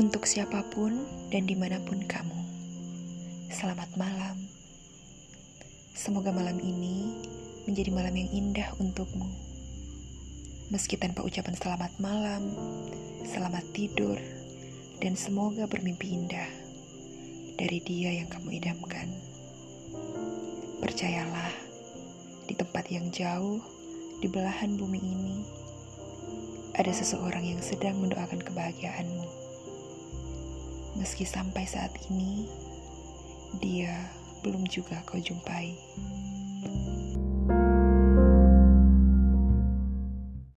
Untuk siapa pun dan di mana pun kamu, selamat malam. Semoga malam ini menjadi malam yang indah untukmu. Meski tanpa ucapan selamat malam, selamat tidur, dan semoga bermimpi indah dari dia yang kamu idamkan. Percayalah, di tempat yang jauh, di belahan bumi ini, ada seseorang yang sedang mendoakan kebahagiaanmu. Meski sampai saat ini, dia belum juga kau jumpai.